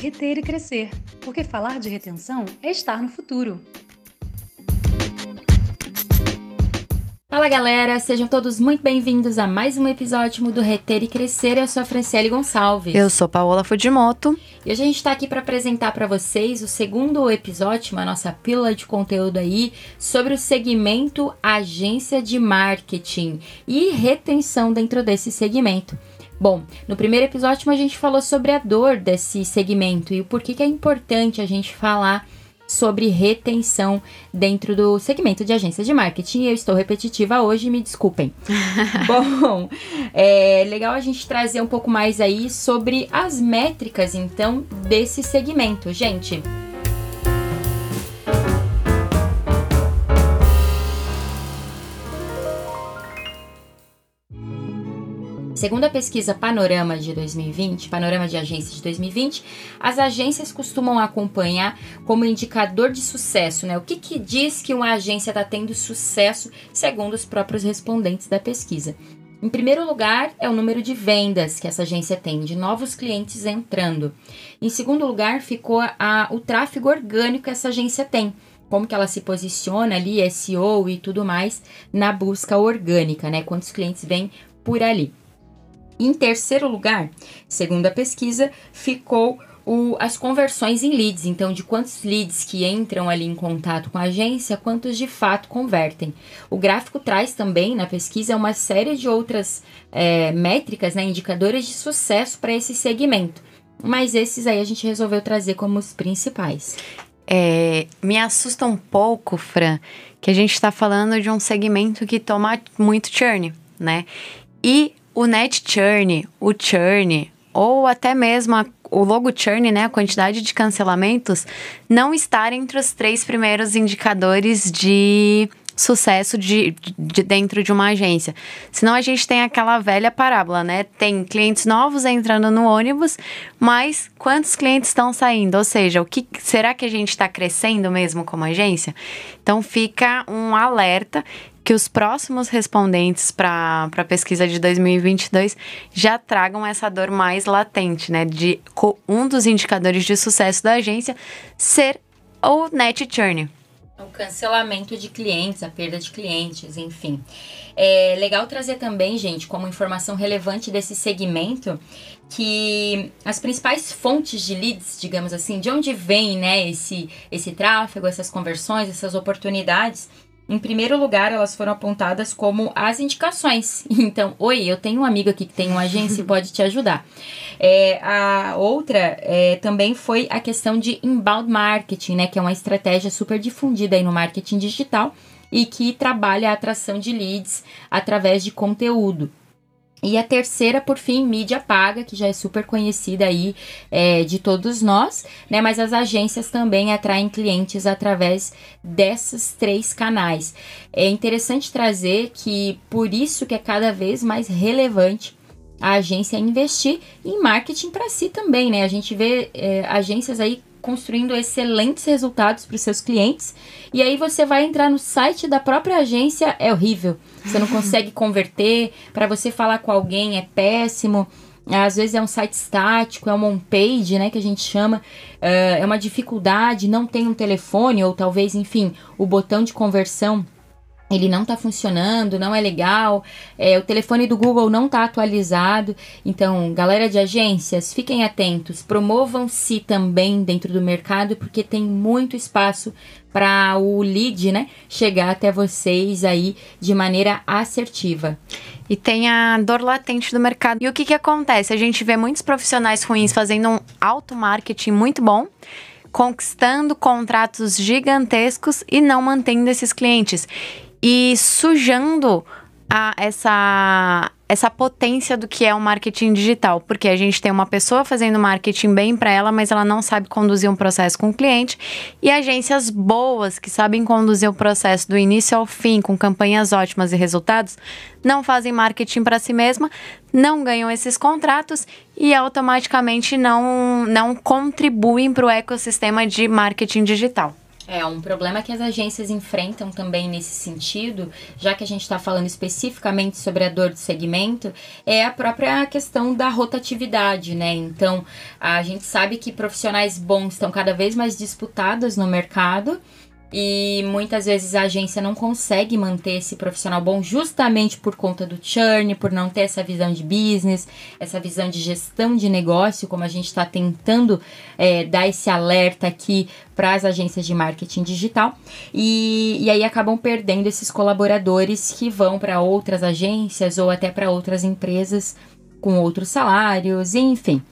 reter e crescer, porque falar de retenção é estar no futuro. Fala galera, sejam todos muito bem-vindos a mais um episódio do Reter e Crescer. Eu sou a Franciele Gonçalves. Eu sou Paola Fujimoto. E hoje a gente está aqui para apresentar para vocês o segundo episódio, a nossa pílula de conteúdo aí, sobre o segmento agência de marketing e retenção dentro desse segmento. Bom, no primeiro episódio a gente falou sobre a dor desse segmento e o porquê que é importante a gente falar sobre retenção dentro do segmento de agência de marketing. Eu estou repetitiva hoje, me desculpem. Bom, é legal a gente trazer um pouco mais aí sobre as métricas, então, desse segmento. Gente, Segundo a pesquisa Panorama de 2020, Panorama de Agências de 2020, as agências costumam acompanhar como indicador de sucesso, né? O que, que diz que uma agência está tendo sucesso, segundo os próprios respondentes da pesquisa. Em primeiro lugar, é o número de vendas que essa agência tem, de novos clientes entrando. Em segundo lugar, ficou a, o tráfego orgânico que essa agência tem como que ela se posiciona ali, SEO e tudo mais, na busca orgânica, né? Quantos clientes vêm por ali. Em terceiro lugar, segundo a pesquisa, ficou o, as conversões em leads, então de quantos leads que entram ali em contato com a agência, quantos de fato convertem. O gráfico traz também na pesquisa uma série de outras é, métricas, né, indicadores de sucesso para esse segmento, mas esses aí a gente resolveu trazer como os principais. É, me assusta um pouco, Fran, que a gente está falando de um segmento que toma muito churn, né? E o net churn, o churn, ou até mesmo a, o logo churn, né, a quantidade de cancelamentos, não estar entre os três primeiros indicadores de sucesso de, de, dentro de uma agência. Senão a gente tem aquela velha parábola, né? Tem clientes novos entrando no ônibus, mas quantos clientes estão saindo? Ou seja, o que será que a gente está crescendo mesmo como agência? Então fica um alerta que os próximos respondentes para a pesquisa de 2022 já tragam essa dor mais latente, né? De um dos indicadores de sucesso da agência ser o net churn. O cancelamento de clientes, a perda de clientes, enfim. É legal trazer também, gente, como informação relevante desse segmento, que as principais fontes de leads, digamos assim, de onde vem né, esse, esse tráfego, essas conversões, essas oportunidades, em primeiro lugar, elas foram apontadas como as indicações. Então, oi, eu tenho um amigo aqui que tem uma agência e pode te ajudar. É, a outra é, também foi a questão de inbound marketing, né? Que é uma estratégia super difundida aí no marketing digital e que trabalha a atração de leads através de conteúdo. E a terceira, por fim, mídia paga, que já é super conhecida aí é, de todos nós, né? Mas as agências também atraem clientes através desses três canais. É interessante trazer que por isso que é cada vez mais relevante a agência investir em marketing para si também, né? A gente vê é, agências aí construindo excelentes resultados para os seus clientes. E aí você vai entrar no site da própria agência, é horrível. Você não consegue converter, para você falar com alguém é péssimo. Às vezes é um site estático, é uma homepage, né, que a gente chama, uh, é uma dificuldade, não tem um telefone, ou talvez, enfim, o botão de conversão ele não está funcionando, não é legal, é, o telefone do Google não está atualizado. Então, galera de agências, fiquem atentos, promovam-se também dentro do mercado, porque tem muito espaço para o lead né, chegar até vocês aí de maneira assertiva. E tem a dor latente do mercado. E o que, que acontece? A gente vê muitos profissionais ruins fazendo um auto-marketing muito bom conquistando contratos gigantescos e não mantendo esses clientes e sujando a, essa, essa potência do que é o marketing digital, porque a gente tem uma pessoa fazendo marketing bem para ela, mas ela não sabe conduzir um processo com o cliente, e agências boas que sabem conduzir o processo do início ao fim, com campanhas ótimas e resultados, não fazem marketing para si mesma, não ganham esses contratos e automaticamente não, não contribuem para o ecossistema de marketing digital. É, um problema que as agências enfrentam também nesse sentido, já que a gente está falando especificamente sobre a dor do segmento, é a própria questão da rotatividade, né? Então, a gente sabe que profissionais bons estão cada vez mais disputados no mercado e muitas vezes a agência não consegue manter esse profissional bom justamente por conta do churn, por não ter essa visão de business, essa visão de gestão de negócio, como a gente está tentando é, dar esse alerta aqui para as agências de marketing digital. E, e aí acabam perdendo esses colaboradores que vão para outras agências ou até para outras empresas com outros salários, enfim.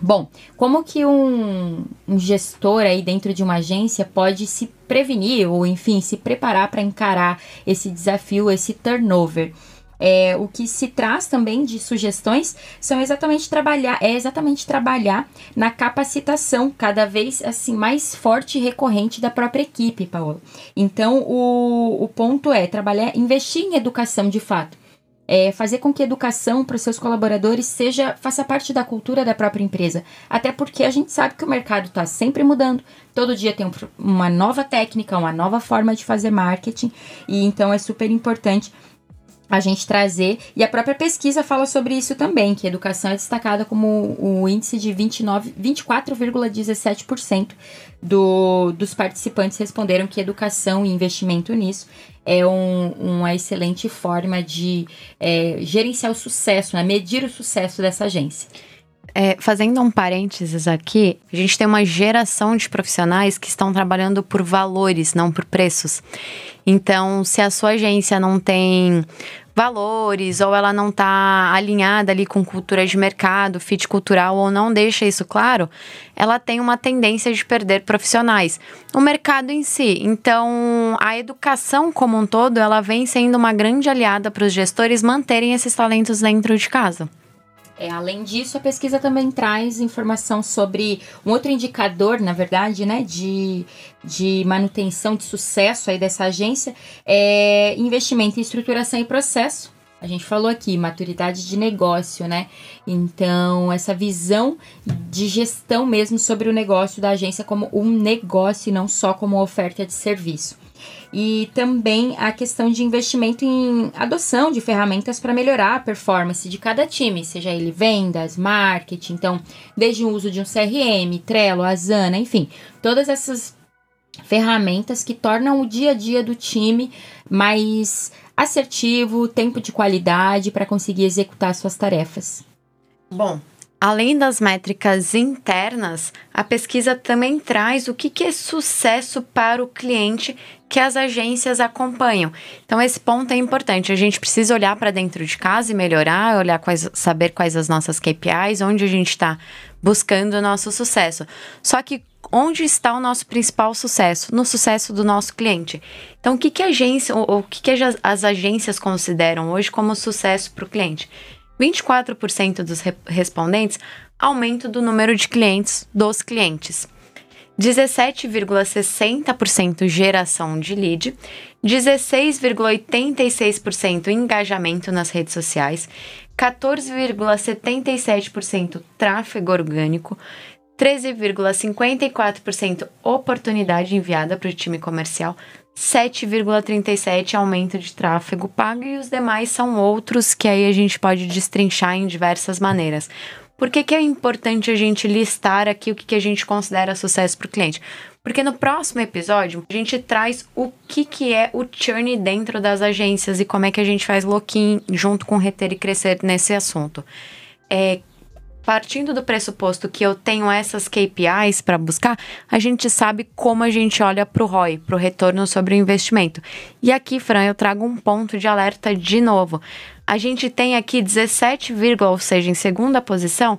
Bom, como que um, um, gestor aí dentro de uma agência pode se prevenir ou, enfim, se preparar para encarar esse desafio, esse turnover? É, o que se traz também de sugestões são exatamente trabalhar, é exatamente trabalhar na capacitação cada vez assim mais forte e recorrente da própria equipe, Paulo. Então o, o ponto é trabalhar, investir em educação de fato é, fazer com que a educação para os seus colaboradores seja faça parte da cultura da própria empresa. Até porque a gente sabe que o mercado está sempre mudando. Todo dia tem um, uma nova técnica, uma nova forma de fazer marketing. E então é super importante a gente trazer, e a própria pesquisa fala sobre isso também, que educação é destacada como o índice de 24,17% do, dos participantes responderam que educação e investimento nisso é um, uma excelente forma de é, gerenciar o sucesso, né? medir o sucesso dessa agência. É, fazendo um parênteses aqui, a gente tem uma geração de profissionais que estão trabalhando por valores, não por preços. Então, se a sua agência não tem valores ou ela não está alinhada ali com cultura de mercado, fit cultural ou não deixa isso claro, ela tem uma tendência de perder profissionais. O mercado em si. Então, a educação como um todo, ela vem sendo uma grande aliada para os gestores manterem esses talentos dentro de casa. É, além disso, a pesquisa também traz informação sobre um outro indicador, na verdade, né, de, de manutenção de sucesso aí dessa agência, é investimento em estruturação e processo. A gente falou aqui, maturidade de negócio, né? Então, essa visão de gestão mesmo sobre o negócio da agência como um negócio e não só como oferta de serviço e também a questão de investimento em adoção de ferramentas para melhorar a performance de cada time, seja ele vendas, marketing, então, desde o uso de um CRM, Trello, Asana, enfim, todas essas ferramentas que tornam o dia a dia do time mais assertivo, tempo de qualidade para conseguir executar suas tarefas. Bom, Além das métricas internas, a pesquisa também traz o que, é sucesso para o cliente que as agências acompanham. Então, esse ponto é importante. A gente precisa olhar para dentro de casa e melhorar, olhar quais, saber quais as nossas KPIs, onde a gente está buscando o nosso sucesso. Só que onde está o nosso principal sucesso? No sucesso do nosso cliente. Então, o que, que agência, ou, o que, que as agências consideram hoje como sucesso para o cliente? 24% dos re respondentes aumento do número de clientes dos clientes. 17,60% geração de lead, 16,86% engajamento nas redes sociais, 14,77% tráfego orgânico, 13,54% oportunidade enviada para o time comercial, 7,37 aumento de tráfego pago e os demais são outros que aí a gente pode destrinchar em diversas maneiras. Por que, que é importante a gente listar aqui o que, que a gente considera sucesso para o cliente? Porque no próximo episódio a gente traz o que, que é o churn dentro das agências e como é que a gente faz lock-in junto com reter e crescer nesse assunto. É, partindo do pressuposto que eu tenho essas KPIs para buscar, a gente sabe como a gente olha para o ROI, para o retorno sobre o investimento. E aqui, Fran, eu trago um ponto de alerta de novo. A gente tem aqui 17, ou seja, em segunda posição,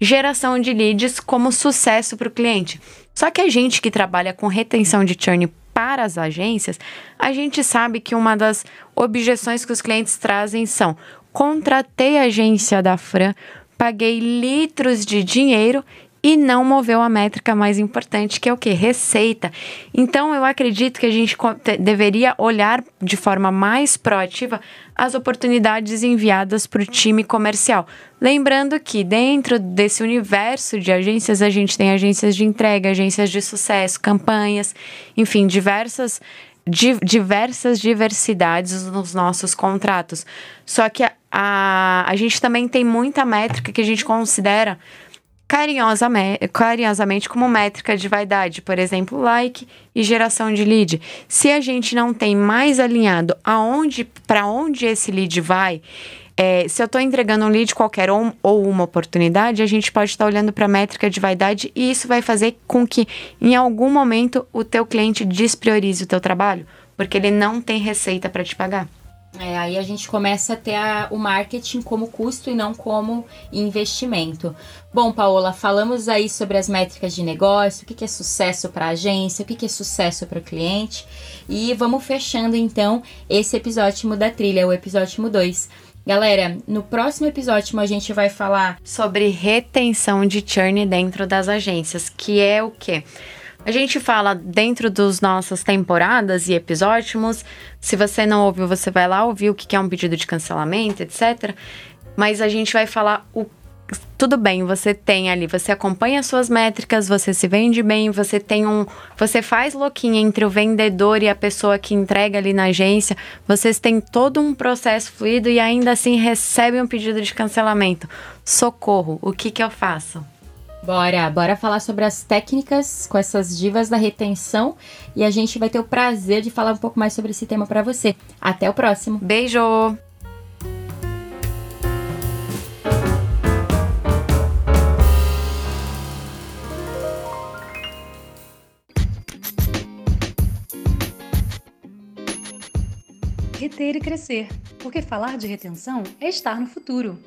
geração de leads como sucesso para o cliente. Só que a gente que trabalha com retenção de churn para as agências, a gente sabe que uma das objeções que os clientes trazem são: contratei a agência da Fran paguei litros de dinheiro e não moveu a métrica mais importante, que é o que? Receita. Então, eu acredito que a gente deveria olhar de forma mais proativa as oportunidades enviadas para o time comercial. Lembrando que dentro desse universo de agências, a gente tem agências de entrega, agências de sucesso, campanhas, enfim, diversas diversas diversidades nos nossos contratos. Só que a, a, gente também tem muita métrica que a gente considera carinhosamente, carinhosamente como métrica de vaidade, por exemplo, like e geração de lead. Se a gente não tem mais alinhado aonde para onde esse lead vai, é, se eu estou entregando um lead qualquer ou, ou uma oportunidade, a gente pode estar tá olhando para a métrica de vaidade e isso vai fazer com que em algum momento o teu cliente despriorize o teu trabalho, porque ele não tem receita para te pagar. É, aí a gente começa a ter a, o marketing como custo e não como investimento. Bom, Paola, falamos aí sobre as métricas de negócio, o que, que é sucesso para a agência, o que, que é sucesso para o cliente. E vamos fechando então esse episódio da trilha, o episódio 2. Galera, no próximo episódio a gente vai falar sobre retenção de churn dentro das agências, que é o quê? A gente fala dentro dos nossas temporadas e episódios. Se você não ouviu, você vai lá ouvir o que é um pedido de cancelamento, etc. Mas a gente vai falar o tudo bem, você tem ali, você acompanha suas métricas, você se vende bem, você tem um, você faz louquinha entre o vendedor e a pessoa que entrega ali na agência, vocês têm todo um processo fluido e ainda assim recebem um pedido de cancelamento. Socorro, o que que eu faço? Bora, bora falar sobre as técnicas com essas divas da retenção e a gente vai ter o prazer de falar um pouco mais sobre esse tema para você. Até o próximo. Beijo. Reter e crescer, porque falar de retenção é estar no futuro.